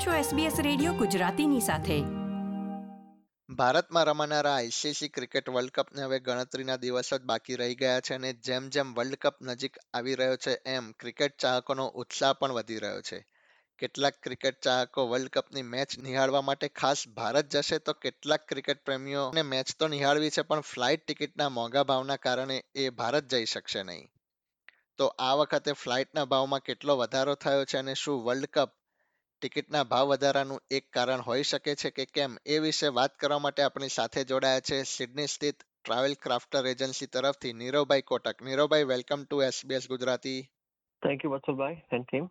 છો SBS radio ગુજરાતીની સાથે. ભારતમાં રમાનારા આઈસીસી ક્રિકેટ વર્લ્ડ કપને હવે ગણતરીના દિવસો જ બાકી રહી ગયા છે અને જેમ જેમ વર્લ્ડ કપ નજીક આવી રહ્યો છે, એમ ક્રિકેટ ચાહકોનો ઉત્સાહ પણ વધી રહ્યો છે. કેટલાક ક્રિકેટ ચાહકો વર્લ્ડ કપની મેચ નિહાળવા માટે ખાસ ભારત જશે તો કેટલાક ક્રિકેટ પ્રેમીઓને મેચ તો નિહાળવી છે, પણ ફ્લાઇટ ટિકિટના મોંઘા ભાવના કારણે એ ભારત જઈ શકશે નહીં. તો આ વખતે ફ્લાઇટના ભાવમાં કેટલો વધારો થયો છે અને શું વર્લ્ડ કપ ટિકિટના ભાવ વધારાનું એક કારણ હોઈ શકે છે કે કેમ? એ વિશે વાત કરવા માટે આપણી સાથે જોડાયા છે સિડની સ્થિત ટ્રાવેલ ક્રાફ્ટર એજન્સી તરફથી Niravbhai Kotak. Niravbhai welcome to SBS Gujarati. Thank you Vatsalbhai thank you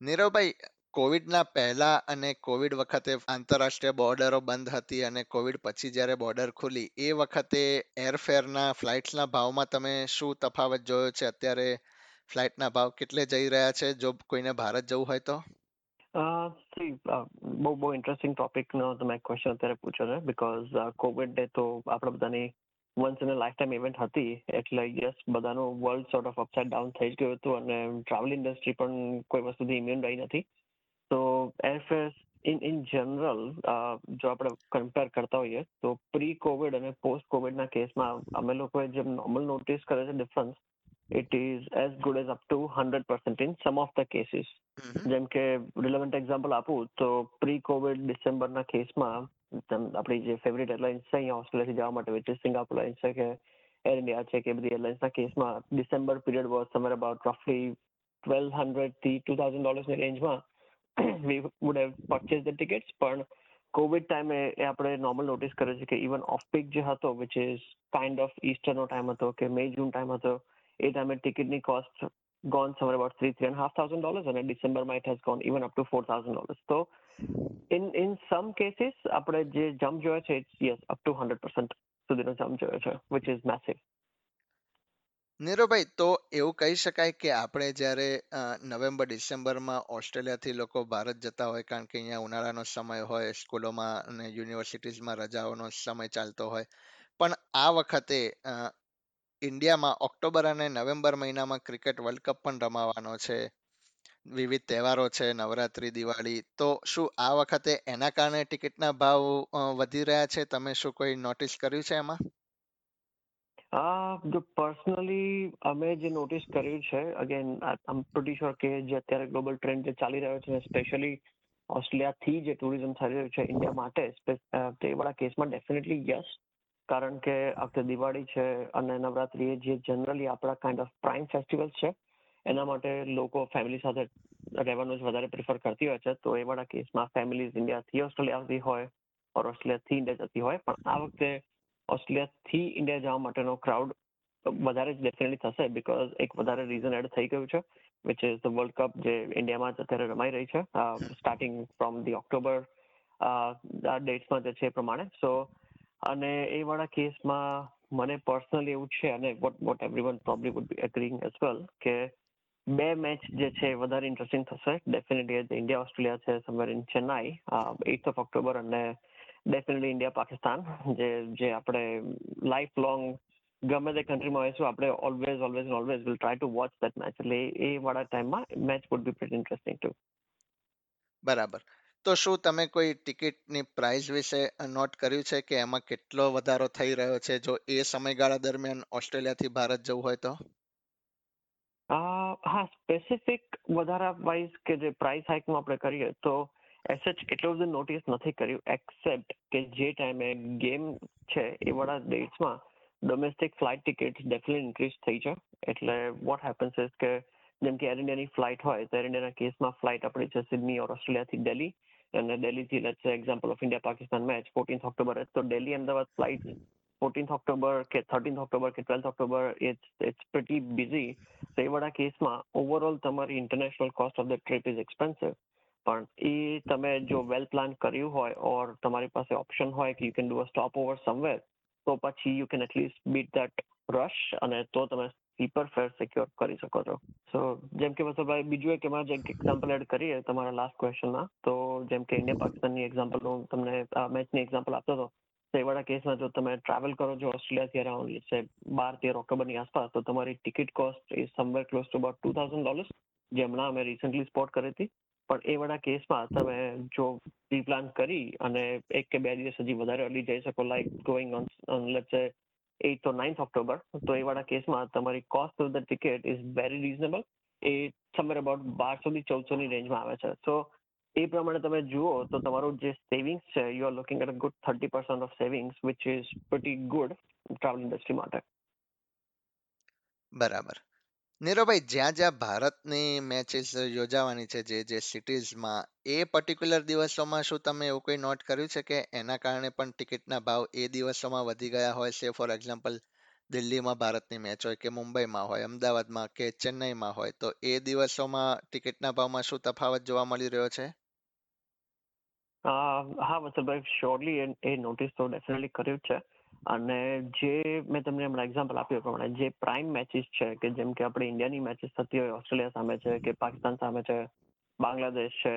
Niravbhai કોવિડના પહેલા અને કોવિડ વખતે આંતરરાષ્ટ્રીય બોર્ડરો બંધ હતી અને કોવિડ પછી જ્યારે બોર્ડર ખુલી એ વખતે એરફેરના ફ્લાઇટ્સના ભાવમાં તમે શું તફાવત જોયો છે? અત્યારે ફ્લાઇટના ભાવ કેટલે જઈ રહ્યા છે? જો કોઈને ભારત જવું હોય તો? સી બહુ બહુ ઇન્ટરેસ્ટિંગ ટોપિકનો તમે ક્વેશ્ચન અત્યારે પૂછ્યો છે બિકોઝ કોવિડ ડે તો આપણા બધાની once in a lifetime event હતી, એટલે યસ બધાનું world sort of upside down થઈ જ ગયું હતું, અને ટ્રાવેલ ઇન્ડસ્ટ્રી પણ કોઈ વસ્તુથી ઇમ્યુન રહી નથી. તો એરફેર ઇન ઇન જનરલ જો આપણે કમ્પેર કરતા હોઈએ, તો પ્રી કોવિડ અને પોસ્ટ કોવિડના કેસમાં અમે લોકોએ જેમ નોર્મલ નોટિસ કરે છે difference it is as good as up to hundred percent in some of the cases. જેમ કે રિલેવન્ટ એક્ઝામ્પલ આપું તો પ્રી કોવિડ ડિસેમ્બરના કેસમાં આપણી જે ફેવરિટ એરલાઇન્સ છે અહીંયા ઓસ્ટ્રેલિયાથી જવા માટે વિચ સિંગાપોર એરલાઇન્સ છે કે એર ઇન્ડિયા છે કે બધી એરલાઇન્સના કેસમાં December period was somewhere about રફલી twelve હંડ્રેડથી ટુ થાઉઝન્ડ ડોલર્સની રેન્જમાં we would have purchase the tickets પણ કોવિડ ટાઈમે એ આપણે નોર્મલ નોટિસ કરે છે કે ઇવન ઓફ પીક જે હતો વિચ ઇઝ કાઇન્ડ ઓફ ઇસ્ટરનો ટાઈમ હતો કે મે જૂન ટાઈમ હતો એ ટાઈમે ટિકિટની cost gone somewhere about three three and a half thousand dollars and in december might has gone even up to four thousand dollars. So, in in some cases, આપણે જે jump જોયો છે yes up to hundred percent સુધીનો jump જોયો છે which is massive Niravbhai તો એવું કહી શકાય કે આપણે જ્યારે નવેમ્બર, ડિસેમ્બરમાં ઓસ્ટ્રેલિયાથી લોકો ભારત જતા હોય, કારણ કે અહીંયા ઉનાળાનો સમય હોય, સ્કૂલોમાં અને યુનિવર્સિટીઝમાં રજાઓનો સમય ચાલતો હોય, પણ આ વખતે ઇન્ડિયામાં ઓક્ટોબર અને નવેમ્બર મહિનામાં ક્રિકેટ વર્લ્ડ કપ પણ રમાવાનો છે. વિવિધ તહેવારો છે, નવરાત્રી, દિવાળી. તો શું આ વખતે એના કારણે ટિકિટના ભાવ વધી રહ્યા છે? તમે શું કોઈ નોટિસ કર્યું છે એમાં? જો પર્સનલી અમે જે નોટિસ કર્યું છે અગેન આમ પ્રિટી શ્યોર કે જે અત્યારે ગ્લોબલ ટ્રેન્ડ જે ચાલી રહ્યો છે સ્પેશિયલી ઓસ્ટ્રેલિયાથી જે ટુરિઝમ થઈ રહ્યું છે, ઇન્ડિયા માટે તે વાળા કેસમાં ડેફિનેટલી યસ કારણ કે વખતે દિવાળી છે અને નવરાત્રી જે જનરલી આપણા કાઇન્ડ ઓફ પ્રાઇમ ફેસ્ટિવલ છે, એના માટે લોકો ફેમિલી સાથે રહેવાનું જ વધારે પ્રિફર કરતી હોય છે. તો એ વાળા કેસમાં ફેમિલીઝ ઇન્ડિયાથી ઓસ્ટ્રેલિયા આવતી હોય ઓર ઓસ્ટ્રેલિયાથી ઇન્ડિયા જતી હોય. પણ આ વખતે ઓસ્ટ્રેલિયાથી ઇન્ડિયા જવા માટેનો ક્રાઉડ વધારે જ ડેફિનેટલી થશે બીકોઝ એક વધારે રીઝન એડ થઈ ગયું છે which is the world cup જે ઇન્ડિયામાં અત્યારે રમાઈ રહી છે સ્ટાર્ટિંગ ફ્રોમ ધી ઓક્ટોબર ડેટ્સમાં જે છે એ પ્રમાણે. સો અને એ વાળા કેસમાં મને પર્સનલી એવું છે, અને what what everyone probably would be agreeing as well કે બે મેચ જે છે વધારે ઇન્ટરેસ્ટિંગ થશે. ડેફિનેટલી ઇન્ડિયા ઓસ્ટ્રેલિયા છે somewhere in Chennai eighth of October અને ડેફિનેટલી ઇન્ડિયા પાકિસ્તાન જે જે આપણે લાઈફ લોંગ ગમે તે કન્ટ્રીમાં હોઈશું, આપણે always always always will try to watch that match એટલે એ વાળા ટાઈમમાં match would be pretty interesting to બરાબર. તો શું તમે કોઈ ટિકિટની પ્રાઇસ વિશે નોટ કર્યું છે કે એમાં કેટલો વધારો થઈ રહ્યો છે? જો એ સમયગાળા દરમિયાન ઓસ્ટ્રેલિયાથી ભારત જવું હોય તો? હા સ્પેસિફિક વધારા વાઇઝ કે જે પ્રાઇસ હાઇકમાં આપણે કરીએ તો એસેચ એટલો બધું નોટિસ નથી કર્યું એક્સેપ્ટ કે જે ટાઈમે ગેમ છે એ ડેટ્સમાં domestic flight ticket definite increase થઈ છે. એટલે વોટ હેપન્સ ઇઝ કે જેમ કે એર ઇન્ડિયાની ફ્લાઇટ હોય, તો એર ઇન્ડિયાના કેસમાં ફ્લાઇટ આપણી છે સિડની ઓર ઓસ્ટ્રેલિયાથી દિલ્હી અને દિલ્હીથી let's example of India Pakistan match fourteenth October તો Delhi Ahmedabad flight fourteenth October કે થર્ટીન્થ ઓક્ટોબર કે twelfth October it's it's pretty busy તો એ બધા કેસમાં ઓવરઓલ તમારી international cost of the trip is expensive પણ એ તમે જો વેલ પ્લાન કર્યું હોય ઓર તમારી પાસે ઓપ્શન હોય કે you can do a stopover somewhere તો પછી you can at least beat that rush અને તો તમે ફેર સિક્યોર કરી શકો છો. સો જેમ કે વસુભાઈ બીજું એક એમાં કે એક્ઝામ્પલ એડ કરીએ તમારા લાસ્ટ ક્વેશ્ચનમાં તો જેમ કે ઇન્ડિયા પાકિસ્તાનની એક્ઝામ્પલ હું તમને મેચની એક્ઝામ્પલ આપતો હતો. તો એવાળા કેસમાં જો તમે ટ્રાવેલ કરો છો ઓસ્ટ્રેલિયાથી અરાઉન્ડ છે બાર, તેર ઓક્ટોબરની આસપાસ, તો તમારી ticket cost is somewhere close to about two thousand dollars જે હમણાં અમે રિસન્ટલી સ્પોટ કરી હતી. પણ એ વાળા કેસમાં તમે જો પ્રી પ્લાન કરી અને એક કે બે દિવસ હજી વધારે અર્લી જઈ શકો like going on let's say eighth or ninth October તો એ વાળા કેસમાં તમારી cost of the ticket is very reasonable A somewhere about બારસોથી ચૌદસોની રેન્જમાં આવે છે. સો એ પ્રમાણે તમે જુઓ તો તમારું જે સેવિંગ્સ છે you are looking at good thirty percent of savings which is pretty good travel industry માટે. બરાબર. નીરવભાઈ, જ્યાં જ્યાં ભારતની મેચિસ યોજાવાની છે, જે જે સિટીઝમાં એ પર્ટિક્યુલર દિવસોમાં શું તમે એવું કોઈ નોટ કર્યું છે કે એના કારણે પણ ટિકિટના ભાવ એ દિવસોમાં વધી ગયા હોય છે? ફોર એક્ઝામ્પલ દિલ્હીમાં ભારતની મેચ હોય કે મુંબઈમાં હોય, અમદાવાદમાં કે ચેન્નઈમાં હોય, તો એ દિવસોમાં ટિકિટના ભાવમાં શું તફાવત જોવા મળી રહ્યો છે? હા વત્સલભાઈ શ્યોરલી એ નોટિસ તો ડેફિનેટલી કર્યું છે. અને જે મેં તમને હમણાં એક્ઝામ્પલ આપ્યું પ્રમાણે, જે પ્રાઇમ મેચિસ છે, કે જેમ કે આપણે ઇન્ડિયાની મેચિસ થતી હોય ઓસ્ટ્રેલિયા સામે છે, કે પાકિસ્તાન સામે છે બાંગ્લાદેશ છે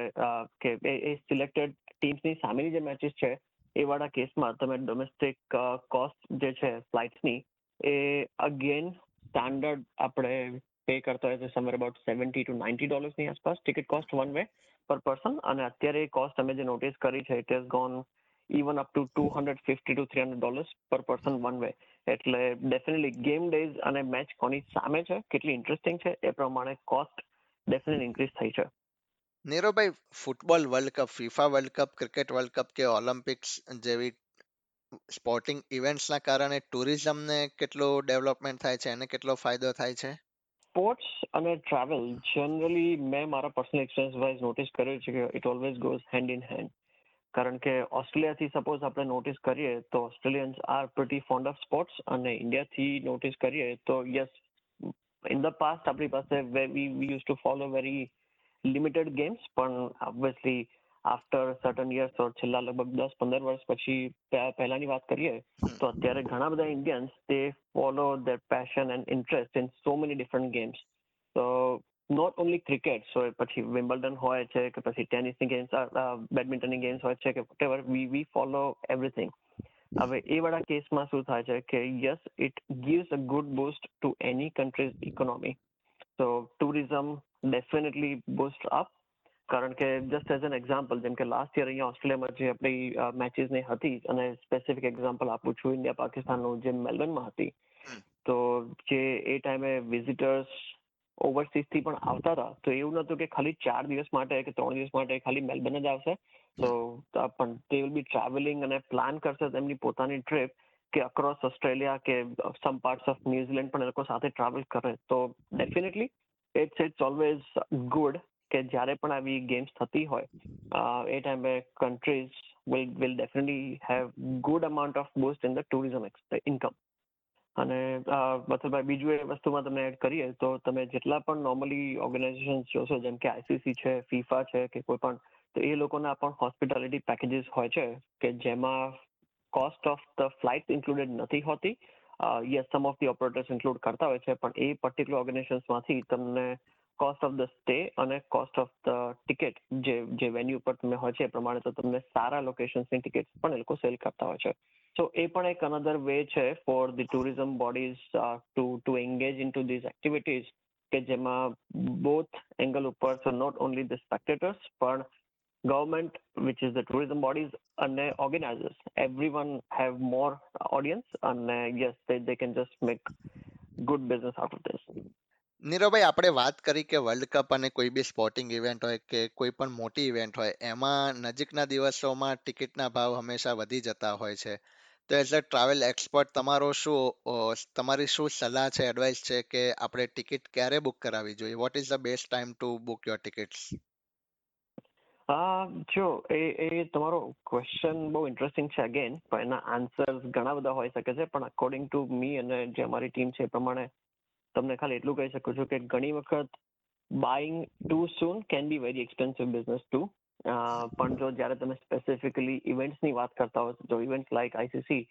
કે એ સિલેક્ટેડ ટીમ્સની સામેની જે મેચિસ છે, એ વાળા કેસમાં તમે ડોમેસ્ટિક કોસ્ટ જે છે ફ્લાઇટ્સની એ અગેન સ્ટાન્ડર્ડ આપણે પે કરતા હોય છે somewhere about seventy to ninety ડોલર્સની આસપાસ. Ticket cost one way per person અને અત્યારે કોસ્ટ અમે જે નોટિસ કરી છે it has gone even up to two hundred fifty to three hundred dollars per person one way એટલે ડેફિનેટલી ગેમ ડેઝ અને match કોની સામે છે કેટલી ઇન્ટરેસ્ટિંગ છે એ પ્રમાણે કોસ્ટ ડેફિનેટ ઇન્ક્રીઝ થઈ છે. Niravbhai football world cup FIFA world cup cricket world cup કે ઓલિમ્પિક્સ જેવી સ્પોર્ટિંગ ઇવેન્ટ્સના કારણે ટુરિઝમને કેટલો ડેવલપમેન્ટ થાય છે એને કેટલો ફાયદો થાય છે? સ્પોર્ટ્સ અને ટ્રાવેલ જનરલી મેં મારા પર્સનલ એક્સપિરિયન્સ વાઇઝ નોટિસ કર્યું છે કે it always goes hand in hand કારણ કે ઓસ્ટ્રેલિયાથી સપોઝ આપણે નોટિસ કરીએ તો Australians are pretty fond of sports અને ઇન્ડિયાથી નોટિસ કરીએ તો યસ ઇન ધ પાસ્ટ આપણી પાસે we use to follow very limited games પણ obviously after certain years or છેલ્લા લગભગ દસ, પંદર વર્ષ પછી પહેલાની વાત કરીએ, તો અત્યારે ઘણા બધા ઇન્ડિયન્સ તે follow their passion and interest in so many different games તો નોટ ઓનલી ક્રિકેટ સો પછી વિમ્બલ્ડન હોય છે કે પછી ટેનિસની ગેમ્સ બેડમિન્ટનની ગેમ્સ હોય છે કે whatever we we follow everything હવે એ વાળા કેસમાં શું થાય છે કે yes it gives a good boost to any country's economy તો ટુરિઝમ ડેફિનેટલી બુસ્ટ અપ કારણ કે જસ્ટ એઝ એન એક્ઝામ્પલ જેમ કે લાસ્ટ યર અહીંયા ઓસ્ટ્રેલિયામાં જે આપણી મેચીસની હતી અને સ્પેસિફિક એક્ઝામ્પલ આપું છું ઇન્ડિયા પાકિસ્તાનનું જે મેલબર્નમાં હતી. તો જે એ ટાઈમે વિઝિટર્સ ઓવરસીઝથી પણ આવતા હતા. તો એવું નતું કે ખાલી ચાર દિવસ માટે કે ત્રણ દિવસ માટે ખાલી મેલબર્ન જ આવશે. તો પણ તે વિલ બી ટ્રાવેલિંગ અને પ્લાન કરશે તેમની પોતાની ટ્રીપ કે અક્રોસ ઓસ્ટ્રેલિયા કે સમ પાર્ટ્સ ઓફ ન્યુઝીલેન્ડ પણ એ લોકો સાથે ટ્રાવેલ કરે. તો definitely it's it's always good કે જ્યારે પણ આવી ગેમ્સ થતી હોય એ ટાઈમે countries will will definitely have good amount of boost in the tourism income અને મતલબ બીજું એ વસ્તુમાં તમે એડ કરીએ તો તમે જેટલા પણ નોર્મલી ઓર્ગેનાઇઝેશન જોશો, જેમ કે આઈસીસી છે ફીફા છે કે કોઈ પણ, તો એ લોકોના પણ હોસ્પિટાલિટી પેકેજીસ હોય છે કે જેમાં cost of the flight included નથી હોતી. Yes some of the operators include કરતા હોય છે, પણ એ પર્ટિક્યુલર ઓર્ગેનાઇઝેશન્સમાંથી તમને કોસ્ટ ઓફ ધ સ્ટે અને કોસ્ટ ઓફ ધ ટિકિટ જે જે વેન્યુ પર તમે હોય છે એ પ્રમાણે તો તમને સારા લોકેશન્સની ટિકિટ પણ એ લોકો સેલ કરતા હોય છે. સો એ પણ એક અનધર વે છે for the tourism bodies to to engage in to these activities કે જેમાં બોથ એંગલ ઉપર so not only the spectators પણ government which is the tourism bodies અને organisers every one have more audience અને yes they can just make good business out of this Niravbhai, આપણે વાત કરી કે વર્લ્ડ કપ અને કોઈ બી સ્પોર્ટિંગ ઇવેન્ટ હોય કે કોઈ પણ મોટી ઇવેન્ટ હોય, એમાં નજીકના દિવસોમાં ટિકિટના ભાવ હંમેશા વધી જતા હોય છે. તો એઝ અ ટ્રાવેલ એક્સપર્ટ તમારો શું તમારી શું સલાહ છે એડવાઇસ છે કે આપણે ટિકિટ ક્યારે બુક કરાવવી જોઈએ? What is the best time to book your tickets જો, એ એ તમારો ક્વેશ્ચન બહુ ઇન્ટરેસ્ટિંગ છે અગેન પણ એના આન્સર્સ ઘણા બધા હોઈ શકે છે, પણ અકોર્ડિંગ ટુ મી અને જે અમારી ટીમ છે એ પ્રમાણે તમને ખાલી એટલું કહી શકું છું કે ઘણી વખત buying too soon can be very expensive business too પણ જો જ્યારે તમે સ્પેસિફિકલી ઇવેન્ટ્સની વાત કરતા હો જો ઇવેન્ટ્સ લાઇક આઈસીસી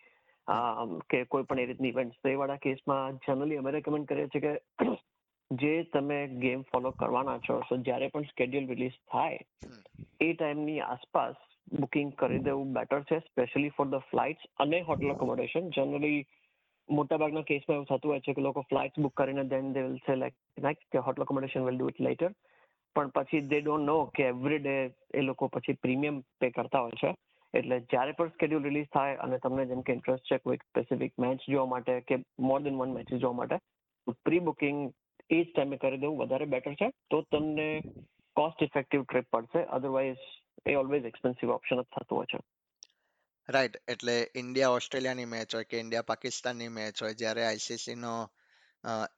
કે કોઈ પણ એ રીતની ઇવેન્ટ્સ તો એવાળા વાળા કેસમાં જનરલી અમે રેકમેન્ડ કરીએ છીએ કે જે તમે ગેમ ફોલો કરવાના છો સો જ્યારે પણ સ્કેડ્યુલ રિલીઝ થાય એ ટાઈમની આસપાસ બુકિંગ કરી દેવું બેટર છે સ્પેશિયલી ફોર ધ ફ્લાઇટ્સ અને હોટલ અકોમોડેશન જનરલી મોટાભાગના કેસમાં એવું થતું હોય છે કે લોકો ફ્લાઇટ્સ બુક કરીને then they will say like કે hotel accommodation will do it later પણ પછી દે ડોન્ટ નો કે એવરી ડે એ લોકો પછી પ્રીમિયમ પે કરતા હોય છે. એટલે જ્યારે પણ સ્કેડ્યુલ રિલીઝ થાય અને તમને જેમ કે ઇન્ટરેસ્ટ છે કોઈ સ્પેસિફિક મેચ જોવા માટે કે મોર દેન વન મેચ જોવા માટે પ્રી બુકિંગ એ જ ટાઈમે કરી દેવું વધારે બેટર છે. તો તમને કોસ્ટ ઇફેક્ટિવ ટ્રીપ પડશે અધરવાઇઝ એ ઓલવેઝ એક્સપેન્સિવ ઓપ્શન જ થતું હોય છે. રાઈટ એટલે ઇન્ડિયા ઓસ્ટ્રેલિયાની મેચ હોય કે ઇન્ડિયા પાકિસ્તાનની મેચ હોય જ્યારે આઈસીસી નો અ,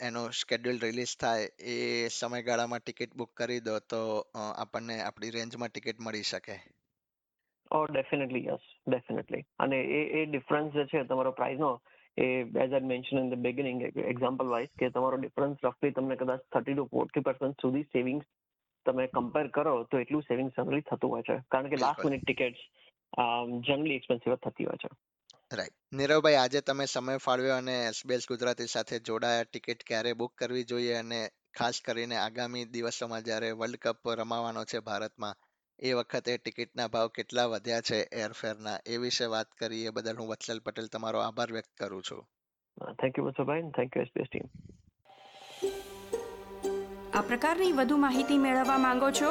એનો શેડ્યુલ રિલીઝ થાય એ સમયગાળામાં ટિકિટ બુક કરી દો તો આપણને આપણી રેન્જમાં ટિકિટ મળી શકે. ઓ ડેફિનેટલી યસ ડેફિનેટલી અને એ એ ડિફરન્સ જે છે તમારો પ્રાઇસનો એ as I mention in the beginning example wise કે તમારો ડિફરન્સ રફલી તમને કદાચ થર્ટી ટુ ફોર્ટી પર્સન્ટ સુધી સેવિંગ્સ તમે કમ્પેર કરો તો એટલું સેવિંગ જનરલી થતું હોય છે. કારણ કે last minute tickets generally expensive થતી હોય છે. રાઈટ નીરવભાઈ આજે તમે સમય ફાળવ્યો અને એસબીએસ ગુજરાતી સાથે જોડાયા. ટિકિટ ક્યારે બુક કરવી જોઈએ અને ખાસ કરીને આગામી દિવસોમાં જ્યારે વર્લ્ડ કપ રમાવાનો છે ભારતમાં એ વખતે ટિકિટના ભાવ કેટલા વધ્યા છે એરફેરના એ વિશે વાત કરી. એ બદલ હું વત્સલ પટેલ તમારો આભાર વ્યક્ત કરું છું. Thank you Vatsalbhai thank you SBS team આ પ્રકારની વધુ માહિતી મેળવવા માંગો છો